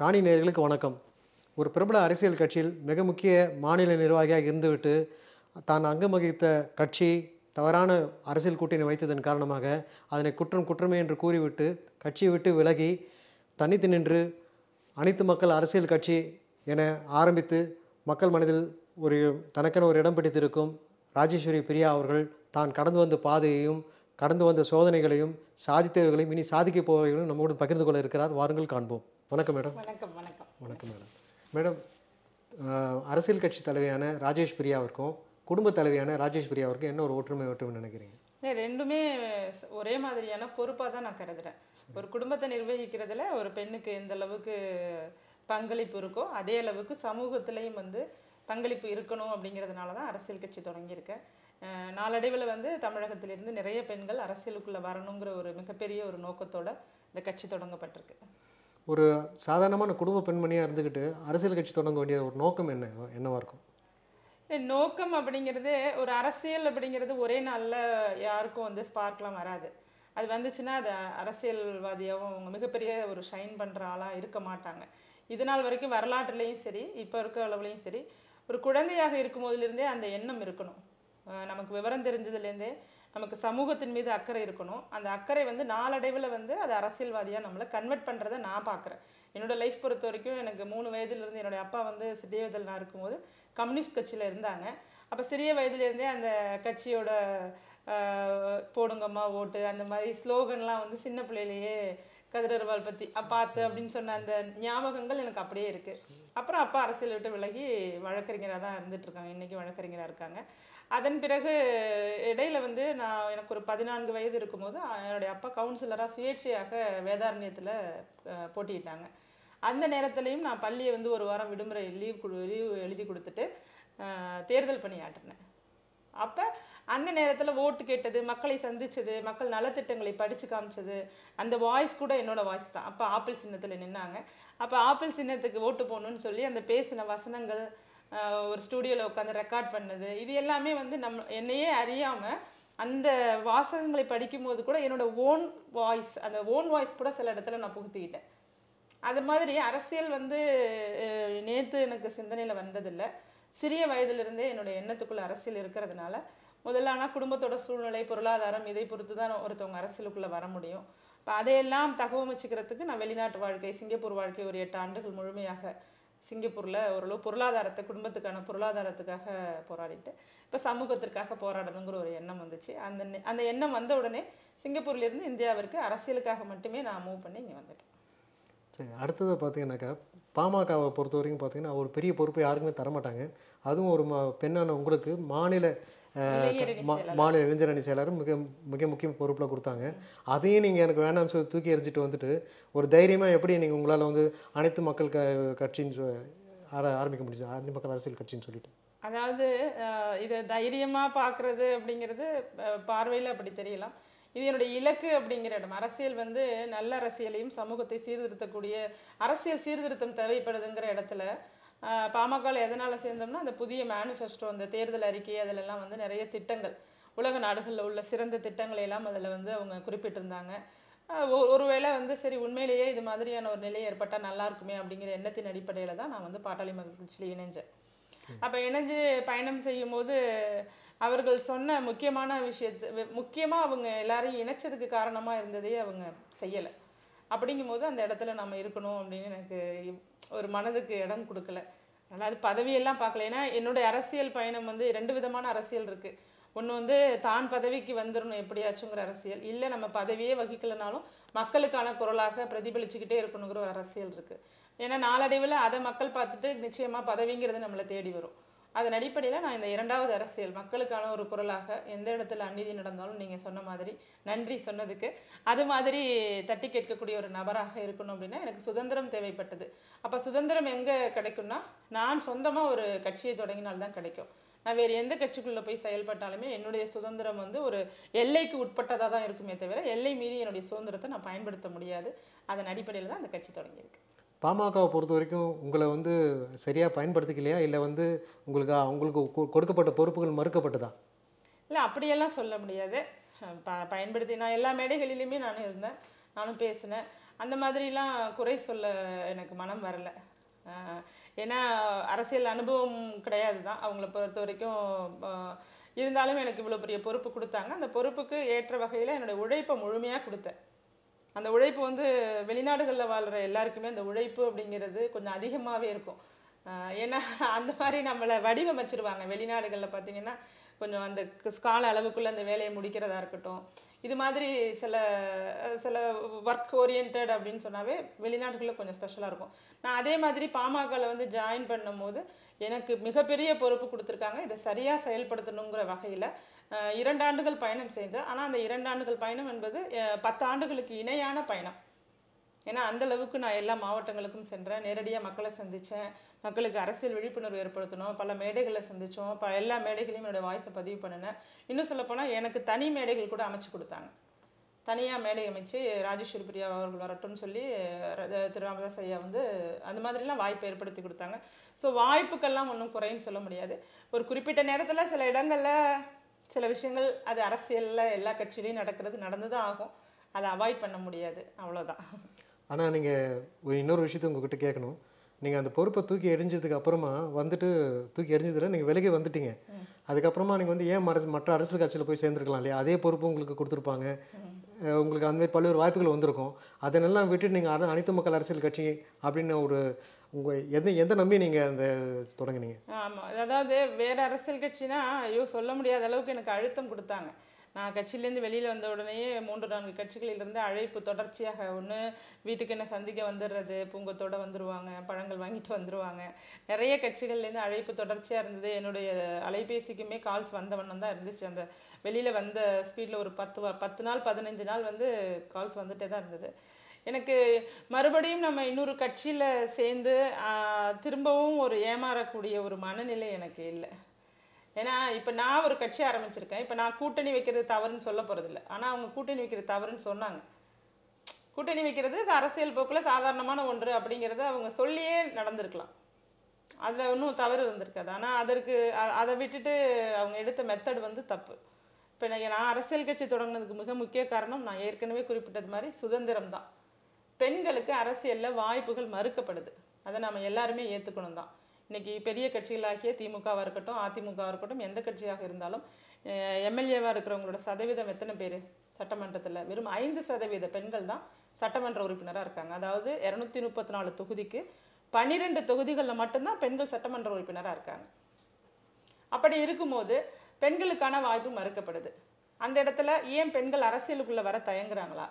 ராணி நேர்களுக்கு வணக்கம். ஒரு பிரபல அரசியல் கட்சியில் மிக முக்கிய மாநில நிர்வாகியாக இருந்துவிட்டு தான் அங்கம் வகித்த கட்சி தவறான அரசியல் கூட்டணி வைத்ததன் காரணமாக அதனை குற்றம் குற்றமே என்று கூறிவிட்டு கட்சியை விட்டு விலகி தனித்து நின்று அனைத்து மக்கள் அரசியல் கட்சி என ஆரம்பித்து மக்கள் மனதில் ஒரு தனக்கென ஒரு இடம் பிடித்திருக்கும் ராஜேஸ்வரி பிரியா அவர்கள் தான் கடந்து வந்த பாதையையும் கடந்து வந்த சோதனைகளையும் சாதித்தவைகளையும் இனி சாதிக்கப் போவதையும் நம்மோடு பகிர்ந்து கொள்ள இருக்கிறார். வாருங்கள் காண்போம். வணக்கம் மேடம். வணக்கம் வணக்கம். வணக்கம் மேடம். மேடம் அரசியல் கட்சி தலைவியான ராஜேஷ் பிரியாவிற்கும் குடும்ப தலைவியான ராஜேஷ் பிரியாவிற்கும் என்ன ஒரு ஒற்றுமை ஒற்றுமை நினைக்கிறீங்க? ரெண்டுமே ஒரே மாதிரியான பொறுப்பாக தான் நான் கருதுறேன். ஒரு குடும்பத்தை நிர்வகிக்கிறதுல ஒரு பெண்ணுக்கு எந்த அளவுக்கு பங்களிப்பு இருக்கோ அதே அளவுக்கு சமூகத்திலையும் வந்து பங்களிப்பு இருக்கணும் அப்படிங்கிறதுனால தான் அரசியல் கட்சி தொடங்கியிருக்கேன். நாளடைவில் வந்து தமிழகத்திலிருந்து நிறைய பெண்கள் அரசியலுக்குள்ளே வரணுங்கிற ஒரு மிகப்பெரிய ஒரு நோக்கத்தோட இந்த கட்சி தொடங்கப்பட்டிருக்கு. ஒரு சாதாரணமான குடும்ப பெண்மணியாக இருந்துக்கிட்டு அரசியல் கட்சி தொடங்க வேண்டிய ஒரு நோக்கம் என்ன? என்னவாக இருக்கும்? நோக்கம் அப்படிங்கிறது ஒரு அரசியல் அப்படிங்கிறது ஒரே நாளில் யாருக்கும் வந்து ஸ்பார்க்லாம் வராது. அது வந்துச்சுன்னா அது அரசியல்வாதியாகவும் அவங்க மிகப்பெரிய ஒரு ஷைன் பண்ணுற ஆளாக இருக்க மாட்டாங்க. இது நாள் வரைக்கும் வரலாற்றுலேயும் சரி இப்போ இருக்க அளவுலேயும் சரி ஒரு குழந்தையாக இருக்கும் போதிலிருந்தே அந்த எண்ணம் இருக்கணும். நமக்கு விவரம் தெரிஞ்சதுலேருந்தே நமக்கு சமூகத்தின் மீது அக்கறை இருக்கணும். அந்த அக்கறை வந்து நாளடைவில் வந்து அது அரசியல்வாதியாக நம்மளை கன்வெர்ட் பண்ணுறதை நான் பார்க்குறேன் என்னோட லைஃப் பொறுத்த வரைக்கும் எனக்கு மூணு வயதுலேருந்து என்னுடைய அப்பா வந்து சிறியவதில் நான் இருக்கும்போது கம்யூனிஸ்ட் கட்சியில் இருந்தாங்க. அப்போ சிறிய வயதுலேருந்தே அந்த கட்சியோட போடுங்கம்மா ஓட்டு அந்த மாதிரி ஸ்லோகன்லாம் வந்து சின்ன பிள்ளையிலேயே கதிரர்வால் பற்றி பார்த்து அப்படின்னு சொன்ன அந்த ஞாபகங்கள் எனக்கு அப்படியே இருக்குது அப்புறம் அப்பா அரசியல் விட்டு விலகி வழக்கறிஞராக தான் இருந்துட்டு இருக்காங்க. இன்றைக்கி வழக்கறிஞராக இருக்காங்க. அதன் பிறகு இடையில வந்து நான் எனக்கு ஒரு பதினான்கு வயது இருக்கும்போது என்னுடைய அப்பா கவுன்சிலராக சுயேட்சையாக வேதாரண்யத்தில் போட்டியிட்டாங்க. அந்த நேரத்துலையும் நான் பள்ளியை வந்து ஒரு வாரம் விடுமுறை லீவ் லீவ் எழுதி கொடுத்துட்டு தேர்தல் பணியாற்றினேன் அப்போ அந்த நேரத்தில் ஓட்டு கேட்டது மக்களை சந்திச்சது மக்கள் நலத்திட்டங்களை படித்து காமிச்சது அந்த வாய்ஸ் கூட என்னோட வாய்ஸ் தான். அப்போ ஆப்பிள் சின்னத்தில் நின்னாங்க. அப்போ ஆப்பிள் சின்னத்துக்கு ஓட்டு போகணுன்னு சொல்லி அந்த பேசின வசனங்கள் ஒரு ஸ்டூடியோவில் உட்காந்து ரெக்கார்ட் பண்ணது. இது எல்லாமே வந்து நம் என்னையே அறியாமல் அந்த வாசகங்களை படிக்கும்போது கூட என்னோட ஓன் வாய்ஸ் அந்த ஓன் வாய்ஸ் கூட சில இடத்துல நான் புகுத்திக்கிட்டேன். அது மாதிரி அரசியல் வந்து நேற்று எனக்கு சிந்தனையில் வந்ததில்லை. சிறிய வயதிலிருந்தே என்னுடைய எண்ணத்துக்குள்ள அரசியல் இருக்கிறதுனால முதல்ல ஆனால் குடும்பத்தோட சூழ்நிலை பொருளாதாரம் இதை பொறுத்து தான் ஒருத்தவங்க அரசியலுக்குள்ளே வர முடியும். இப்போ அதையெல்லாம் தகவமைச்சுக்கிறதுக்கு நான் வெளிநாட்டு வாழ்க்கை சிங்கப்பூர் வாழ்க்கை ஒரு எட்டு ஆண்டுகள் முழுமையாக சிங்கப்பூரில் ஓரளவு பொருளாதாரத்தை குடும்பத்துக்கான பொருளாதாரத்துக்காக போராடிட்டு இப்போ சமூகத்திற்காக போராடணுங்கிற ஒரு எண்ணம் வந்துச்சு. அந்த அந்த எண்ணம் வந்த உடனே சிங்கப்பூர்லேருந்து இந்தியாவிற்கு அரசியலுக்காக மட்டுமே நான் மூவ் பண்ணி இங்கே வந்துட்டேன். சரி அடுத்தது பார்த்தீங்கன்னாக்கா பாமகவை பொறுத்த வரைக்கும் பார்த்தீங்கன்னா ஒரு பெரிய பொறுப்பை யாருக்குமே தரமாட்டாங்க. அதுவும் ஒரு ம பெண்ணான உங்களுக்கு மாநில அஹ், இளைஞரணி மா- செயலாளர். மாநில மிக மிக முக்கிய பொறுப்பில் கொடுத்தாங்க. அதையும் நீங்கள் எனக்கு வேணாம்னு சொல்லி தூக்கி எறிஞ்சிட்டு வந்துட்டு ஒரு தைரியமாக எப்படி நீங்கள் உங்களால் வந்து அனைத்து மக்கள் க கட்சின்னு ஆரம்பிக்க முடியுது அனைத்து மக்கள் அரசியல் கட்சின்னு சொல்லிட்டு. அதாவது இதை தைரியமாக பார்க்குறது அப்படிங்கிறது பார்வையில் அப்படி தெரியலாம். இது என்னுடைய இலக்கு அப்படிங்கிற இடம். அரசியல் வந்து நல்ல அரசியலையும் சமூகத்தை சீர்திருத்தக்கூடிய அரசியல் சீர்திருத்தம் தேவைப்படுதுங்கிற இடத்துல பாமகவில் எதனால் சேர்ந்தோம்னா அந்த புதிய மேனிஃபெஸ்டோ அந்த தேர்தல் அறிக்கை அதிலெல்லாம் வந்து நிறைய திட்டங்கள். உலக நாடுகளில் உள்ள சிறந்த திட்டங்களை எல்லாம் அதில் வந்து அவங்க குறிப்பிட்டிருந்தாங்க. ஒருவேளை வந்து சரி உண்மையிலேயே இது மாதிரியான ஒரு நிலை ஏற்பட்டால் நல்லா இருக்குமே அப்படிங்கிற எண்ணத்தின் அடிப்படையில் தான் நான் வந்து பாட்டாளி மக்கள் கட்சியில் இணைஞ்சேன் அப்போ இணைஞ்சு பயணம் செய்யும்போது அவர்கள் சொன்ன முக்கியமான விஷயத்து முக்கியமாக அவங்க எல்லாரையும் இணைச்சதுக்கு காரணமாக இருந்ததே அவங்க செய்யலை. அப்படிங்கும்போது அந்த இடத்துல நம்ம இருக்கணும் அப்படின்னு எனக்கு ஒரு மனதுக்கு இடம் கொடுக்கல. அதனால் அது பதவியெல்லாம் பார்க்கல. ஏன்னா என்னுடைய அரசியல் பயணம் வந்து ரெண்டு விதமான அரசியல் இருக்குது ஒன்று வந்து தான் பதவிக்கு வந்துடணும் எப்படியாச்சுங்கிற அரசியல். இல்லை நம்ம பதவியே வகிக்கலைனாலும் மக்களுக்கான குரலாக பிரதிபலிச்சுக்கிட்டே இருக்கணுங்கிற ஒரு அரசியல் இருக்குது ஏன்னா நாளடைவில் அதை மக்கள் பார்த்துட்டு நிச்சயமாக பதவிங்கிறது நம்மளை தேடி வரும். அதன் அடிப்படையில் நான் இந்த இரண்டாவது அரசியல் மக்களுக்கான ஒரு குரலாக எந்த இடத்துல அநீதி நடந்தாலும் நீங்கள் சொன்ன மாதிரி நன்றி சொன்னதுக்கு. அது மாதிரி தட்டி கேட்கக்கூடிய ஒரு நபராக இருக்கணும் அப்படின்னா எனக்கு சுதந்திரம் தேவைப்பட்டது. அப்போ சுதந்திரம் எங்கே கிடைக்கும்னா நான் சொந்தமாக ஒரு கட்சியை தொடங்கினால்தான் கிடைக்கும். நான் வேறு எந்த கட்சிக்குள்ளே போய் செயல்பட்டாலுமே என்னுடைய சுதந்திரம் வந்து ஒரு எல்லைக்கு உட்பட்டதாக தான் இருக்குமே தவிர எல்லை மீறி என்னுடைய சுதந்திரத்தை நான் பயன்படுத்த முடியாது. அதன் அடிப்படையில் தான் அந்த கட்சி தொடங்கியிருக்கு. பாமகவை பொறுத்த வரைக்கும் உங்களை வந்து சரியாக பயன்படுத்திக்கலையா? இல்லை வந்து உங்களுக்கு உங்களுக்கு கொடுக்கப்பட்ட பொறுப்புகள் மறுக்கப்பட்டதா? இல்லை அப்படியெல்லாம் சொல்ல முடியாது. ப பயன்படுத்தி நான் எல்லா மேடைகளிலுமே நானும் இருந்தேன். நானும் பேசினேன். அந்த மாதிரிலாம் குறை சொல்ல எனக்கு மனம் வரலை. ஏன்னா அரசியல் அனுபவம் கிடையாது தான். அவங்கள பொறுத்த வரைக்கும் இருந்தாலும் எனக்கு இவ்வளோ பெரிய பொறுப்பு கொடுத்தாங்க. அந்த பொறுப்புக்கு ஏற்ற வகையில் என்னோட உழைப்பை முழுமையாக கொடுத்தேன். அந்த உழைப்பு வந்து வெளிநாடுகளில் வாழ்கிற எல்லாருக்குமே அந்த உழைப்பு அப்படிங்கிறது கொஞ்சம் அதிகமாகவே இருக்கும். ஏன்னா அந்த மாதிரி நம்மளை வடிவமைச்சிருவாங்க. வெளிநாடுகளில் பார்த்தீங்கன்னா கொஞ்சம் அந்த கால அளவுக்குள்ளே அந்த வேலையை முடிக்கிறதா இருக்கட்டும். இது மாதிரி சில சில ஒர்க் ஓரியன்ட் அப்படின்னு சொன்னாவே வெளிநாடுகளில் கொஞ்சம் ஸ்பெஷலாக இருக்கும். நான் அதே மாதிரி பாமகவில் வந்து ஜாயின் பண்ணும்போது எனக்கு மிகப்பெரிய பொறுப்பு கொடுத்துருக்காங்க. இதை சரியாக செயல்படுத்தணுங்கிற வகையில் இரண்டு ஆண்டுகள் பயணம் செய்தேன் ஆனால் அந்த இரண்டு ஆண்டுகள் பயணம் என்பது பத்து ஆண்டுகளுக்கு இணையான பயணம். ஏன்னா அந்த அளவுக்கு நான் எல்லா மாவட்டங்களுக்கும் சென்றேன். நேரடியாக மக்களை சந்தித்தேன் மக்களுக்கு அரசியல் விழிப்புணர்வு ஏற்படுத்தணும் பல மேடைகளை சந்தித்தோம் ப எல்லா மேடைகளையும் என்னோட வாய்ஸை பதிவு பண்ணினேன். இன்னும் சொல்லப்போனால் எனக்கு தனி மேடைகள் கூட அமைச்சு கொடுத்தாங்க. தனியாக மேடை அமைச்சு ராஜேஸ்வரி பிரியா அவர்கள் வரட்டும்னு சொல்லி திரு ராமதாஸ் ஐயா வந்து அந்த மாதிரிலாம் வாய்ப்பு ஏற்படுத்தி கொடுத்தாங்க. ஸோ வாய்ப்புக்கெல்லாம் ஒன்றும் குறைன்னு சொல்ல முடியாது. ஒரு குறிப்பிட்ட நேரத்தில் சில இடங்களில் சில விஷயங்கள் அது அரசியலில் எல்லா கட்சியிலையும் நடக்கிறது நடந்து தான் ஆகும். அதை அவாய்ட் பண்ண முடியாது. அவ்வளோதான் ஆனால் நீங்கள் இன்னொரு விஷயத்தை உங்ககிட்ட கேட்கணும். நீங்கள் அந்த பொறுப்பை தூக்கி எறிஞ்சதுக்கு அப்புறமா வந்துட்டு தூக்கி எறிஞ்சதில் நீங்கள் விலகி வந்துட்டீங்க. அதுக்கப்புறமா நீங்கள் வந்து ஏன் மரசு மற்ற அரசியல் கட்சியில் போய் சேர்ந்துருக்கலாம் இல்லையா? அதே பொறுப்பு உங்களுக்கு கொடுத்துருப்பாங்க. உங்களுக்கு அந்த மாதிரி பல்வேறு வாய்ப்புகள் வந்திருக்கும். அதனெல்லாம் விட்டுட்டு நீங்கள் அன அனைத்து மக்கள் அரசியல் கட்சி அப்படின்னு ஒரு உங்கள் எந்த எந்த நம்பி நீங்கள் அந்த தொடங்கினீங்க? ஆமாம் அதாவது வேறு அரசியல் கட்சினா ஐயோ சொல்ல முடியாத அளவுக்கு எனக்கு அழுத்தம் கொடுத்தாங்க. நான் கட்சியிலேருந்து வெளியில் வந்த உடனேயே மூன்று நான்கு கட்சிகளிலிருந்து அழைப்பு தொடர்ச்சியாக ஒன்று வீட்டுக்கு என்ன சந்திக்க வந்துடுறது பூங்கத்தோடு வந்துடுவாங்க பழங்கள் வாங்கிட்டு வந்துடுவாங்க நிறைய கட்சிகள்லேருந்து அழைப்பு தொடர்ச்சியாக இருந்தது. என்னுடைய அலைபேசிக்குமே கால்ஸ் வந்தவண்ணம் தான் இருந்துச்சு. அந்த வெளியில் வந்த ஸ்பீடில் ஒரு பத்து வா- பத்து நாள் பதினஞ்சு நாள் வந்து கால்ஸ் வந்துகிட்டே தான் இருந்தது. எனக்கு மறுபடியும் நம்ம இன்னொரு கட்சியில் சேர்ந்து திரும்பவும் ஒரு ஏமாறக்கூடிய ஒரு மனநிலை எனக்கு இல்லை. ஏன்னா இப்போ நான் ஒரு கட்சி ஆரம்பிச்சிருக்கேன். இப்போ நான் கூட்டணி வைக்கிறது தவறுன்னு சொல்ல போகிறதில்ல ஆனால் அவங்க கூட்டணி வைக்கிறது தவறுன்னு சொன்னாங்க. கூட்டணி வைக்கிறது அரசியல் போக்கில் சாதாரணமான ஒன்று அப்படிங்கிறத அவங்க சொல்லியே நடந்திருக்கலாம். அதில் ஒன்றும் தவறு இருந்திருக்காது. ஆனால் அதற்கு அதை விட்டுட்டு அவங்க எடுத்த மெத்தட் வந்து தப்பு. இப்போ நான் அரசியல் கட்சி தொடங்கினதுக்கு மிக முக்கிய காரணம் நான் ஏற்கனவே குறிப்பிட்டது மாதிரி சுதந்திரம் தான் பெண்களுக்கு அரசியலில் வாய்ப்புகள் மறுக்கப்படுது. அதை நம்ம எல்லாருமே ஏற்றுக்கணும் தான் இன்றைக்கி பெரிய கட்சிகளாகிய திமுகவாக இருக்கட்டும் அதிமுகவாக இருக்கட்டும் எந்த கட்சியாக இருந்தாலும் எம்எல்ஏவாக இருக்கிறவங்களோட சதவீதம் எத்தனை பேர்? சட்டமன்றத்தில் வெறும் ஐந்து சதவீத பெண்கள் தான் சட்டமன்ற உறுப்பினராக இருக்காங்க. அதாவது இரநூத்தி முப்பத்தி நாலு தொகுதிக்கு பன்னிரெண்டு தொகுதிகளில் மட்டும்தான் பெண்கள் சட்டமன்ற உறுப்பினராக இருக்காங்க. அப்படி இருக்கும்போது பெண்களுக்கான வாய்ப்பு மறுக்கப்படுது. அந்த இடத்துல ஏன் பெண்கள் அரசியலுக்குள்ளே வர தயங்குறாங்களா?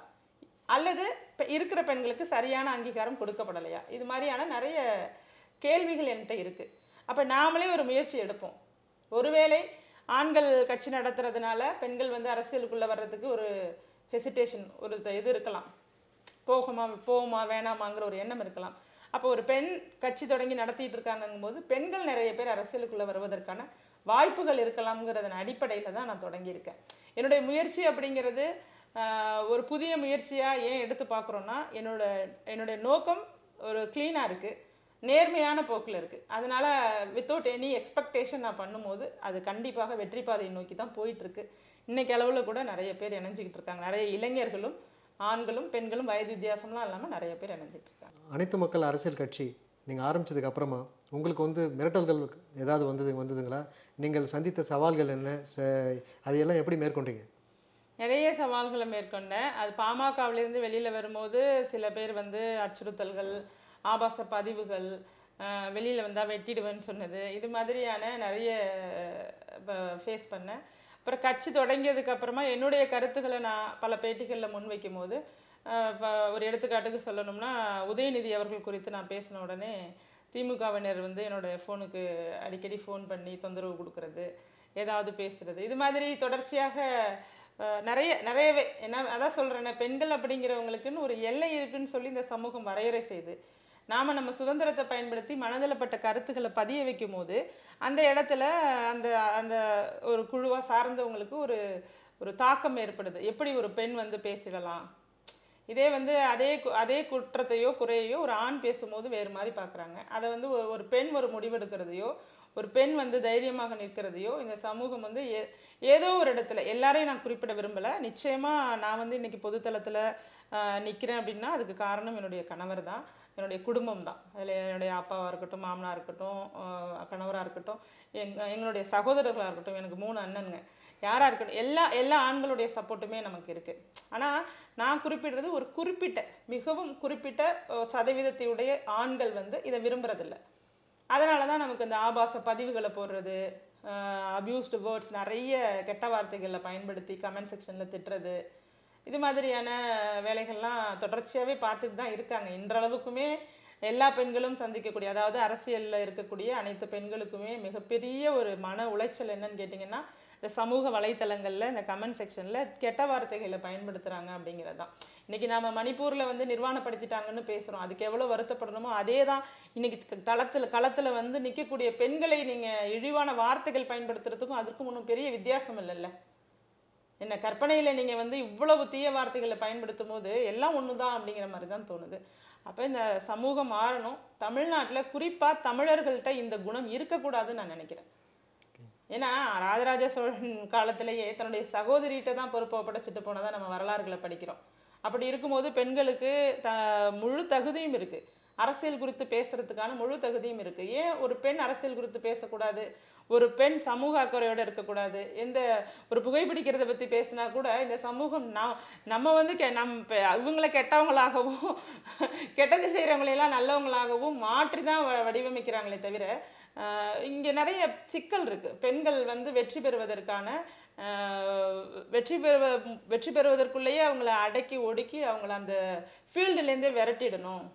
அல்லது இப்போ இருக்கிற பெண்களுக்கு சரியான அங்கீகாரம் கொடுக்கப்படலையா? இது மாதிரியான நிறைய கேள்விகள் என்கிட்ட இருக்குது அப்போ நாமளே ஒரு முயற்சி எடுப்போம். ஒருவேளை ஆண்கள் கட்சி நடத்துறதுனால பெண்கள் வந்து அரசியலுக்குள்ளே வர்றதுக்கு ஒரு ஹெசிடேஷன் ஒரு இது இருக்கலாம். போகுமா போகுமா வேணாமாங்கிற ஒரு எண்ணம் இருக்கலாம். அப்போ ஒரு பெண் கட்சி தொடங்கி நடத்திட்டு இருக்காங்கங்கும் போது பெண்கள் நிறைய பேர் அரசியலுக்குள்ளே வருவதற்கான வாய்ப்புகள் இருக்கலாம்ங்கிறதன் அடிப்படையில் தான் நான் தொடங்கியிருக்கேன். என்னுடைய முயற்சி அப்படிங்கிறது ஒரு புதிய முயற்சியாக ஏன் எடுத்து பார்க்குறோன்னா என்னோட என்னுடைய நோக்கம் ஒரு க்ளீனாக இருக்குது நேர்மையான போக்கில் இருக்குது அதனால் வித்தவுட் எனி எக்ஸ்பெக்டேஷன் நான் பண்ணும்போது அது கண்டிப்பாக வெற்றி பாதையை நோக்கி தான் போயிட்டுருக்கு. இன்றைக்கி அளவில் கூட நிறைய பேர் இணைஞ்சிக்கிட்டு இருக்காங்க. நிறைய இளைஞர்களும் ஆண்களும் பெண்களும் வயது வித்தியாசம்லாம் இல்லாமல் நிறைய பேர் இணைஞ்சிட்டு இருக்காங்க. அனைத்து மக்கள் அரசியல் கட்சி நீங்கள் ஆரம்பித்ததுக்கு அப்புறமா உங்களுக்கு வந்து மிரட்டல்கள் ஏதாவது வந்தது வந்ததுங்களா? நீங்கள் சந்தித்த சவால்கள் என்ன? ச- அதையெல்லாம் எப்படி மேற்கொண்டீங்க? நிறைய சவால்களை மேற்கொண்டேன். அது பாமகவிலேருந்து வெளியில் வரும்போது சில பேர் வந்து அச்சுறுத்தல்கள் ஆபாச பதிவுகள் வெளியில் வந்தால் வெட்டிடுவேன்னு சொன்னது. இது மாதிரியான நிறைய ஃபேஸ் பண்ணேன். அப்புறம் கட்சி தொடங்கியதுக்கப்புறமா என்னுடைய கருத்துக்களை நான் பல பேட்டிகளில் முன்வைக்கும் போது இப்போ ஒரு எடுத்துக்காட்டுக்கு சொல்லணும்னா உதயநிதி அவர்கள் குறித்து நான் பேசின உடனே திமுகவினர் வந்து என்னோட ஃபோனுக்கு அடிக்கடி ஃபோன் பண்ணி தொந்தரவு கொடுக்கறது ஏதாவது பேசுறது. இது மாதிரி தொடர்ச்சியாக நிறைய நிறையவே என்ன அதான் சொல்கிறேன்னே பெண்கள் அப்படிங்கிறவங்களுக்குன்னு ஒரு எல்லை இருக்குன்னு சொல்லி இந்த சமூகம் வரையறை செய்து நாம் நம்ம சுதந்திரத்தை பயன்படுத்தி மனதில் பட்ட கருத்துக்களை பதிய வைக்கும் போது அந்த இடத்துல அந்த அந்த ஒரு குழுவாக சார்ந்தவங்களுக்கு ஒரு ஒரு தாக்கம் ஏற்படுது. எப்படி ஒரு பெண் வந்து பேசிடலாம்? இதே வந்து அதே கு- அதே குற்றத்தையோ குறையையோ ஒரு ஆண் பேசும்போது வேறு மாதிரி பார்க்குறாங்க. அதை வந்து ஒரு பெண் ஒரு முடிவெடுக்கிறதையோ ஒரு பெண் வந்து தைரியமாக நிற்கிறதையோ இந்த சமூகம் வந்து ஏ ஏதோ ஒரு இடத்துல எல்லாரையும் நான் குறிப்பிட விரும்பலை. நிச்சயமாக நான் வந்து இன்றைக்கி பொதுத்தளத்தில் நிற்கிறேன் அப்படின்னா அதுக்கு காரணம் என்னுடைய கணவர் தான். என்னுடைய குடும்பம் தான். அதில் என்னுடைய அப்பாவாக இருக்கட்டும் மாமனாக இருக்கட்டும் கணவராக இருக்கட்டும் எங் எங்களுடைய சகோதரர்களாக இருக்கட்டும் எனக்கு மூணு அண்ணனுங்க. யாராக இருக்கட்டும் எல்லா எல்லா ஆண்களுடைய சப்போர்ட்டுமே நமக்கு இருக்குது ஆனால் நான் குறிப்பிடுறது ஒரு குறிப்பிட்ட மிகவும் குறிப்பிட்ட சதவீதத்தையுடைய ஆண்கள் வந்து இதை விரும்புகிறதில்ல அதனால தான் நமக்கு இந்த ஆபாச பதிவுகளை போடுறது அப்யூஸ்டு வேர்ட்ஸ் நிறைய கெட்ட வார்த்தைகளை பயன்படுத்தி கமெண்ட் செக்ஷனில் திட்டுறது இது மாதிரியான வேலைகள்லாம் தொடர்ச்சியாகவே பார்த்துட்டு தான் இருக்காங்க. இன்றளவுக்குமே எல்லா பெண்களும் சந்திக்கக்கூடிய அதாவது அரசியலில் இருக்கக்கூடிய அனைத்து பெண்களுக்குமே மிகப்பெரிய ஒரு மன உளைச்சல் என்னன்னு கேட்டிங்கன்னா இந்த சமூக வலைத்தளங்களில் இந்த கமெண்ட் செக்ஷனில் கெட்ட வார்த்தைகளை பயன்படுத்துகிறாங்க அப்படிங்கிறது தான். இன்றைக்கி நாம் மணிப்பூரில் வந்து நிர்வாணப்படுத்திட்டாங்கன்னு பேசுகிறோம் அதுக்கு எவ்வளோ வருத்தப்படணுமோ அதே தான் இன்றைக்கி தளத்தில் களத்தில் வந்து நிற்கக்கூடிய பெண்களை நீங்கள் இழிவான வார்த்தைகள் பயன்படுத்துறதுக்கும் அதுக்கும் ஒன்றும் பெரிய வித்தியாசம் இல்லைல்ல? என்ன கற்பனையில் நீங்கள் வந்து இவ்வளவு தீய வார்த்தைகளை பயன்படுத்தும் போது எல்லாம் ஒன்று தான் அப்படிங்கிற மாதிரி தான் தோணுது. அப்போ இந்த சமூகம் மாறணும். தமிழ்நாட்டில் குறிப்பாக தமிழர்கள்ட்ட இந்த குணம் இருக்கக்கூடாதுன்னு நான் நினைக்கிறேன். ஏன்னா ராஜராஜ சோழன் காலத்திலேயே தன்னுடைய சகோதரிகிட்ட தான் பொறுப்பை படைச்சிட்டு போனதாக நம்ம வரலாறுகளை படிக்கிறோம். அப்படி இருக்கும்போது பெண்களுக்கு த முழு தகுதியும் இருக்குது அரசியல் குறித்து பேசுகிறதுக்கான முழு தகுதியும் இருக்குது ஏன் ஒரு பெண் அரசியல் குறித்து பேசக்கூடாது? ஒரு பெண் சமூக அக்கறையோடு இருக்கக்கூடாது? எந்த ஒரு புகைப்பிடிக்கிறத பற்றி பேசினா கூட இந்த சமூகம் நான் நம்ம வந்து கெ நம் பெ- இவங்களை கெட்டவங்களாகவும் கெட்டது செய்கிறவங்களையெல்லாம் நல்லவங்களாகவும் மாற்றி தான் வ- வடிவமைக்கிறாங்களே தவிர இங்கே நிறைய சிக்கல் இருக்குது பெண்கள் வந்து வெற்றி பெறுவதற்கான வெற்றி பெறுவ வெற்றி பெறுவதற்குள்ளேயே அவங்கள அடக்கி ஒடுக்கி அவங்கள அந்த ஃபீல்டுலேருந்தே விரட்டிடணும்.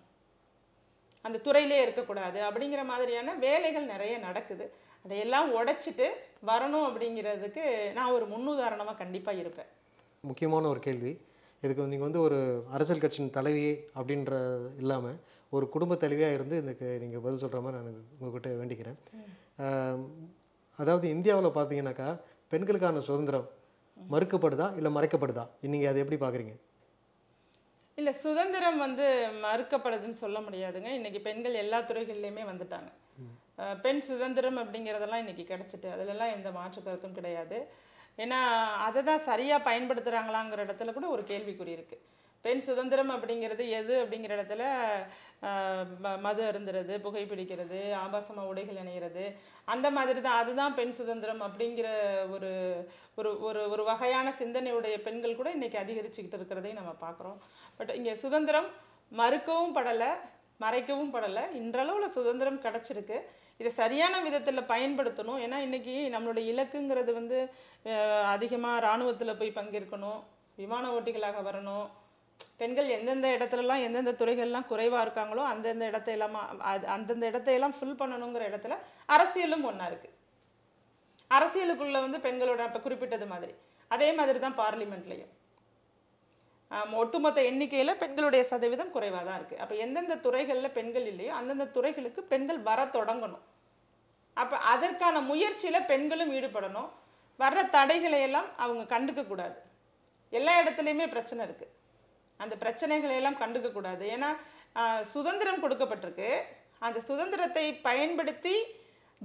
அந்த துறையிலே இருக்கக்கூடாது. அப்படிங்கிற மாதிரியான வேலைகள் நிறைய நடக்குது. அதையெல்லாம் உடைச்சிட்டு வரணும் அப்படிங்கிறதுக்கு நான் ஒரு முன்னுதாரணமாக கண்டிப்பாக இருப்பேன். முக்கியமான ஒரு கேள்வி. இதுக்கு நீங்கள் வந்து ஒரு அரசியல் கட்சியின் தலைவி அப்படின்ற இல்லாமல் ஒரு குடும்ப தலைவியாக இருந்து இதுக்கு நீங்கள் பதில் சொல்கிற மாதிரி நான் உங்ககிட்ட வேண்டிக்கிறேன். அதாவது இந்தியாவில் பார்த்தீங்கன்னாக்கா பெண்களுக்கான சுதந்திரம் மறுக்கப்படுதா இல்லை மறைக்கப்படுதா? நீங்கள் அதை எப்படி பார்க்குறீங்க இல்லை சுதந்திரம் வந்து மறுக்கப்படுதுன்னு சொல்ல முடியாதுங்க. இன்னைக்கு பெண்கள் எல்லா துறைகள்லையுமே வந்துட்டாங்க. பெண் சுதந்திரம் அப்படிங்கிறதெல்லாம் இன்னைக்கு கிடைச்சிட்டு அதிலெல்லாம் எந்த மாற்று கருத்தும் கிடையாது. ஏன்னா அதை தான் சரியாக பயன்படுத்துகிறாங்களாங்கிற இடத்துல கூட ஒரு கேள்விக்குறி இருக்குது பெண் சுதந்திரம் அப்படிங்கிறது எது அப்படிங்கிற இடத்துல ம- மது அருந்துறது புகைப்பிடிக்கிறது ஆபாசமாக உடைகள் இணைகிறது அந்த மாதிரி தான் அதுதான் பெண் சுதந்திரம் அப்படிங்கிற ஒரு ஒரு ஒரு ஒரு வகையான சிந்தனையுடைய பெண்கள் கூட இன்றைக்கி அதிகரிச்சுக்கிட்டு இருக்கிறதையும் நம்ம பார்க்குறோம். பட் இங்கே சுதந்திரம் மறுக்கவும் படலை மறைக்கவும் படலை. இன்றளவில் சுதந்திரம் கிடச்சிருக்கு. இதை சரியான விதத்தில் பயன்படுத்தணும். ஏன்னா இன்றைக்கி நம்மளுடைய இலக்குங்கிறது வந்து அதிகமாக இராணுவத்தில் போய் பங்கேற்கணும் விமான ஓட்டிகளாக வரணும் பெண்கள் எந்தெந்த இடத்துலலாம் எந்தெந்த துறைகள்லாம் குறைவாக இருக்காங்களோ அந்தந்த இடத்தையெல்லாம் அது அந்தந்த இடத்தையெல்லாம் ஃபில் பண்ணணுங்கிற இடத்துல அரசியலும் ஒன்றா இருக்குது அரசியலுக்குள்ள வந்து பெண்களோட இப்போ குறிப்பிட்டது மாதிரி. அதே மாதிரி தான் பார்லிமெண்ட்லேயும். ஒட்டுமொத்த எண்ணிக்கையில் பெண்களுடைய சதவீதம் குறைவாக தான் இருக்குது அப்போ எந்தெந்த துறைகளில் பெண்கள் இல்லையோ அந்தந்த துறைகளுக்கு பெண்கள் வர தொடங்கணும். அப்போ அதற்கான முயற்சியில் பெண்களும் ஈடுபடணும். வர்ற தடைகளை எல்லாம் அவங்க கண்டுக்கக்கூடாது. எல்லா இடத்துலையுமே பிரச்சனை இருக்குது அந்த பிரச்சனைகளை எல்லாம் கண்டுக்க கூடாது. ஏன்னா சுதந்திரம் கொடுக்கப்பட்டிருக்கு. அந்த சுதந்திரத்தை பயன்படுத்தி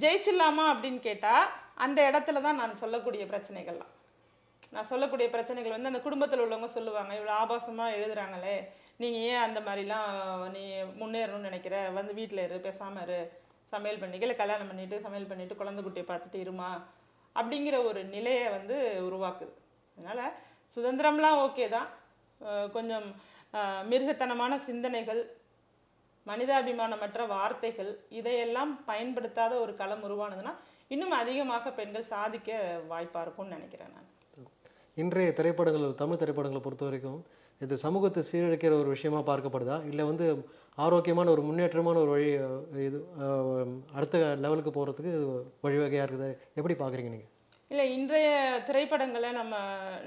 ஜெயிச்சிடலாமா அப்படின்னு கேட்டால் அந்த இடத்துல தான் நான் சொல்லக்கூடிய பிரச்சனைகள்லாம். நான் சொல்லக்கூடிய பிரச்சனைகள் வந்து அந்த குடும்பத்தில் உள்ளவங்க சொல்லுவாங்க இவ்வளோ ஆபாசமாக எழுதுறாங்களே. நீங்கள் ஏன் அந்த மாதிரிலாம் நீ முன்னேறணும்னு நினைக்கிற? வந்து வீட்டில் இரு பேசாமல் இரு. சமையல் பண்ணிக்க இல்லை கல்யாணம் பண்ணிட்டு சமையல் பண்ணிட்டு குழந்தை குட்டியை பார்த்துட்டு இருமா. அப்படிங்கிற ஒரு நிலையை வந்து உருவாக்குது. அதனால் சுதந்திரம்லாம் ஓகே தான். கொஞ்சம் மிருகத்தனமான சிந்தனைகள் மனிதாபிமானமற்ற வார்த்தைகள் இதையெல்லாம் பயன்படுத்தாத ஒரு களம் உருவானதுன்னா இன்னும் அதிகமாக பெண்கள் சாதிக்க வாய்ப்பாக இருக்கும்னு நினைக்கிறேன் நான். இன்றைய திரைப்படங்கள் தமிழ் திரைப்படங்களை பொறுத்த வரைக்கும் இது சமூகத்தை சீரழிக்கிற ஒரு விஷயமா பார்க்கப்படுதா? இல்லை வந்து ஆரோக்கியமான ஒரு முன்னேற்றமான ஒரு வழி இது அடுத்த லெவலுக்கு போகிறதுக்கு இது வழிவகையாக இருக்குது? எப்படி பார்க்குறீங்க நீங்கள் இல்லை இன்றைய திரைப்படங்களை நம்ம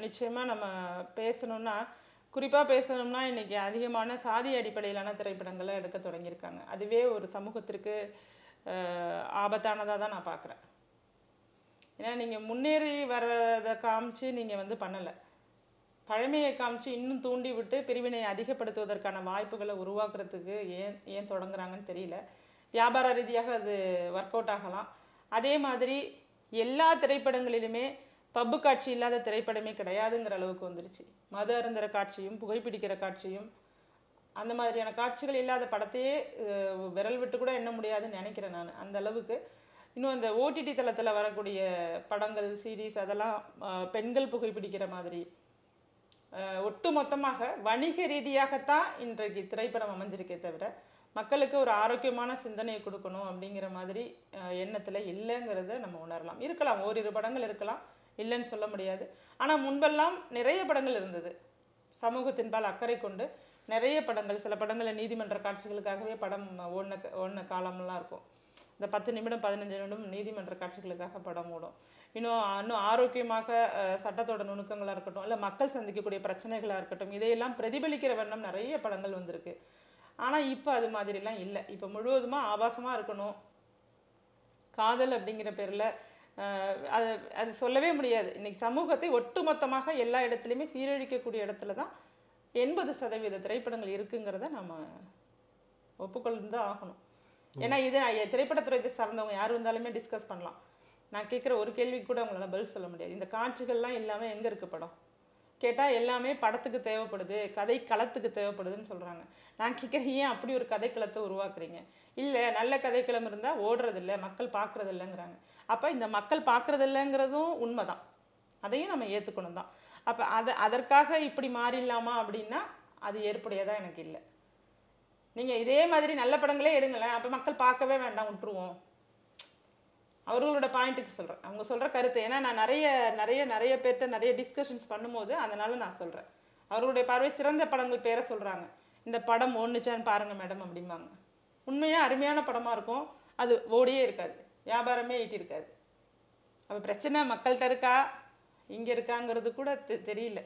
நிச்சயமாக நம்ம பேசணும்னா குறிப்பாக பேசணும்னா இன்னைக்கு அதிகமான சாதி அடிப்படையிலான திரைப்படங்களை எடுக்க தொடங்கியிருக்காங்க. அதுவே ஒரு சமூகத்திற்கு ஆபத்தானதாக தான் நான் பார்க்குறேன். ஏன்னா நீங்கள் முன்னேறி வர்றதை காமிச்சு நீங்கள் வந்து பண்ணலை. பழமையை காமிச்சு இன்னும் தூண்டி விட்டு பிரிவினை அதிகப்படுத்துவதற்கான வாய்ப்புகளை உருவாக்குறதுக்கு ஏன் ஏன் தொடங்குறாங்கன்னு தெரியல. வியாபார ரீதியாக அது ஒர்க் அவுட் ஆகலாம். அதே மாதிரி எல்லா திரைப்படங்களிலுமே பப்பு காட்சி இல்லாத திரைப்படமே கிடையாதுங்கிற அளவுக்கு வந்துருச்சு. மது அருந்திர காட்சியும் புகைப்பிடிக்கிற காட்சியும் அந்த மாதிரியான காட்சிகள் இல்லாத படத்தையே விரல் விட்டு கூட எண்ண முடியாதுன்னு நினைக்கிறேன் நான். அந்த அளவுக்கு. இன்னும் அந்த ஓடிடி தளத்தில் வரக்கூடிய படங்கள் சீரீஸ் அதெல்லாம் பெண்கள் புகைப்பிடிக்கிற மாதிரி ஒட்டு மொத்தமாக வணிக ரீதியாகத்தான் இன்றைக்கு திரைப்படம் அமைஞ்சிருக்கே தவிர மக்களுக்கு ஒரு ஆரோக்கியமான சிந்தனையை கொடுக்கணும் அப்படிங்கிற மாதிரி எண்ணத்தில் இல்லைங்கிறத நம்ம உணரலாம். இருக்கலாம் ஓரிரு படங்கள் இருக்கலாம். இல்லைன்னு சொல்ல முடியாது. ஆனால் முன்பெல்லாம் நிறைய படங்கள் இருந்தது. சமூகத்தின்பால் அக்கறை கொண்டு நிறைய படங்கள் சில படங்களில் நீதிமன்ற காட்சிகளுக்காகவே படம் ஓடின ஓடின காலமெல்லாம் இருக்கும். இந்த பத்து நிமிடம் பதினஞ்சு நிமிடம் நீதிமன்ற காட்சிகளுக்காக படம் ஓடும். இன்னும் இன்னும் ஆரோக்கியமாக சட்டத்தோட நுணுக்கங்களாக இருக்கட்டும் இல்லை மக்கள் சந்திக்கக்கூடிய பிரச்சனைகளாக இருக்கட்டும் இதையெல்லாம் பிரதிபலிக்கிற வண்ணம் நிறைய படங்கள் வந்திருக்கு. ஆனால் இப்போ அது மாதிரிலாம் இல்லை. இப்போ முழுவதுமாக ஆபாசமாக இருக்கணும். காதல் அப்படிங்கிற பேரில் அது அது சொல்லவே முடியாது. இன்றைக்கி சமூகத்தை ஒட்டுமொத்தமாக எல்லா இடத்துலையுமே சீரழிக்கக்கூடிய இடத்துல தான் எண்பது சதவீத திரைப்படங்கள் இருக்குங்கிறத நம்ம ஒப்புக்கொண்டு தான் ஆகணும். ஏன்னா இது ஐய- திரைப்படத்துறையை சார்ந்தவங்க யார் வந்தாலுமே டிஸ்கஸ் பண்ணலாம். நான் கேட்குற ஒரு கேள்விக்கு கூட அவங்களால பதில் சொல்ல முடியாது. இந்த காட்சிகள்லாம் இல்லாமல் எங்கே இருக்கு படம்? கேட்டால் எல்லாமே படத்துக்கு தேவைப்படுது கதை களத்துக்கு தேவைப்படுதுன்னு சொல்கிறாங்க நான் கேட்குறேன் ஏன் அப்படி ஒரு கதைக்களத்தை உருவாக்குறீங்க? இல்லை நல்ல கதைக்களம் இருந்தால் ஓடுறதில்ல மக்கள் பார்க்குறது இல்லைங்கிறாங்க அப்போ இந்த மக்கள் பார்க்குறது இல்லைங்கிறதும் உண்மைதான். அதையும் நம்ம ஏற்றுக்கணும் தான். அப்போ அதை அதற்காக இப்படி மாறிடலாமா அப்படின்னா அது ஏற்புடையதாக எனக்கு இல்லை. நீங்கள் இதே மாதிரி நல்ல படங்களே எடுங்களேன் அப்போ மக்கள் பார்க்கவே வேண்டாம் விட்டுருவோம் அவர்களோட பாயிண்ட்டுக்கு சொல்கிறேன் அவங்க சொல்கிற கருத்து. ஏன்னா நான் நிறைய நிறைய நிறைய பேர்கிட்ட நிறைய டிஸ்கஷன்ஸ் பண்ணும்போது அதனால் நான் சொல்கிறேன் அவர்களுடைய பார்வை சிறந்த படங்கள் பேரை சொல்கிறாங்க இந்த படம் ஒன்றுச்சான்னு பாருங்கள் மேடம் அப்படிம்பாங்க. உண்மையாக அருமையான படமாக இருக்கும். அது ஓடியே இருக்காது. வியாபாரமே ஈட்டியிருக்காது அப்போ பிரச்சனை மக்கள்கிட்ட இருக்கா? இங்கே இருக்காங்கிறது கூட தெ- தெரியல.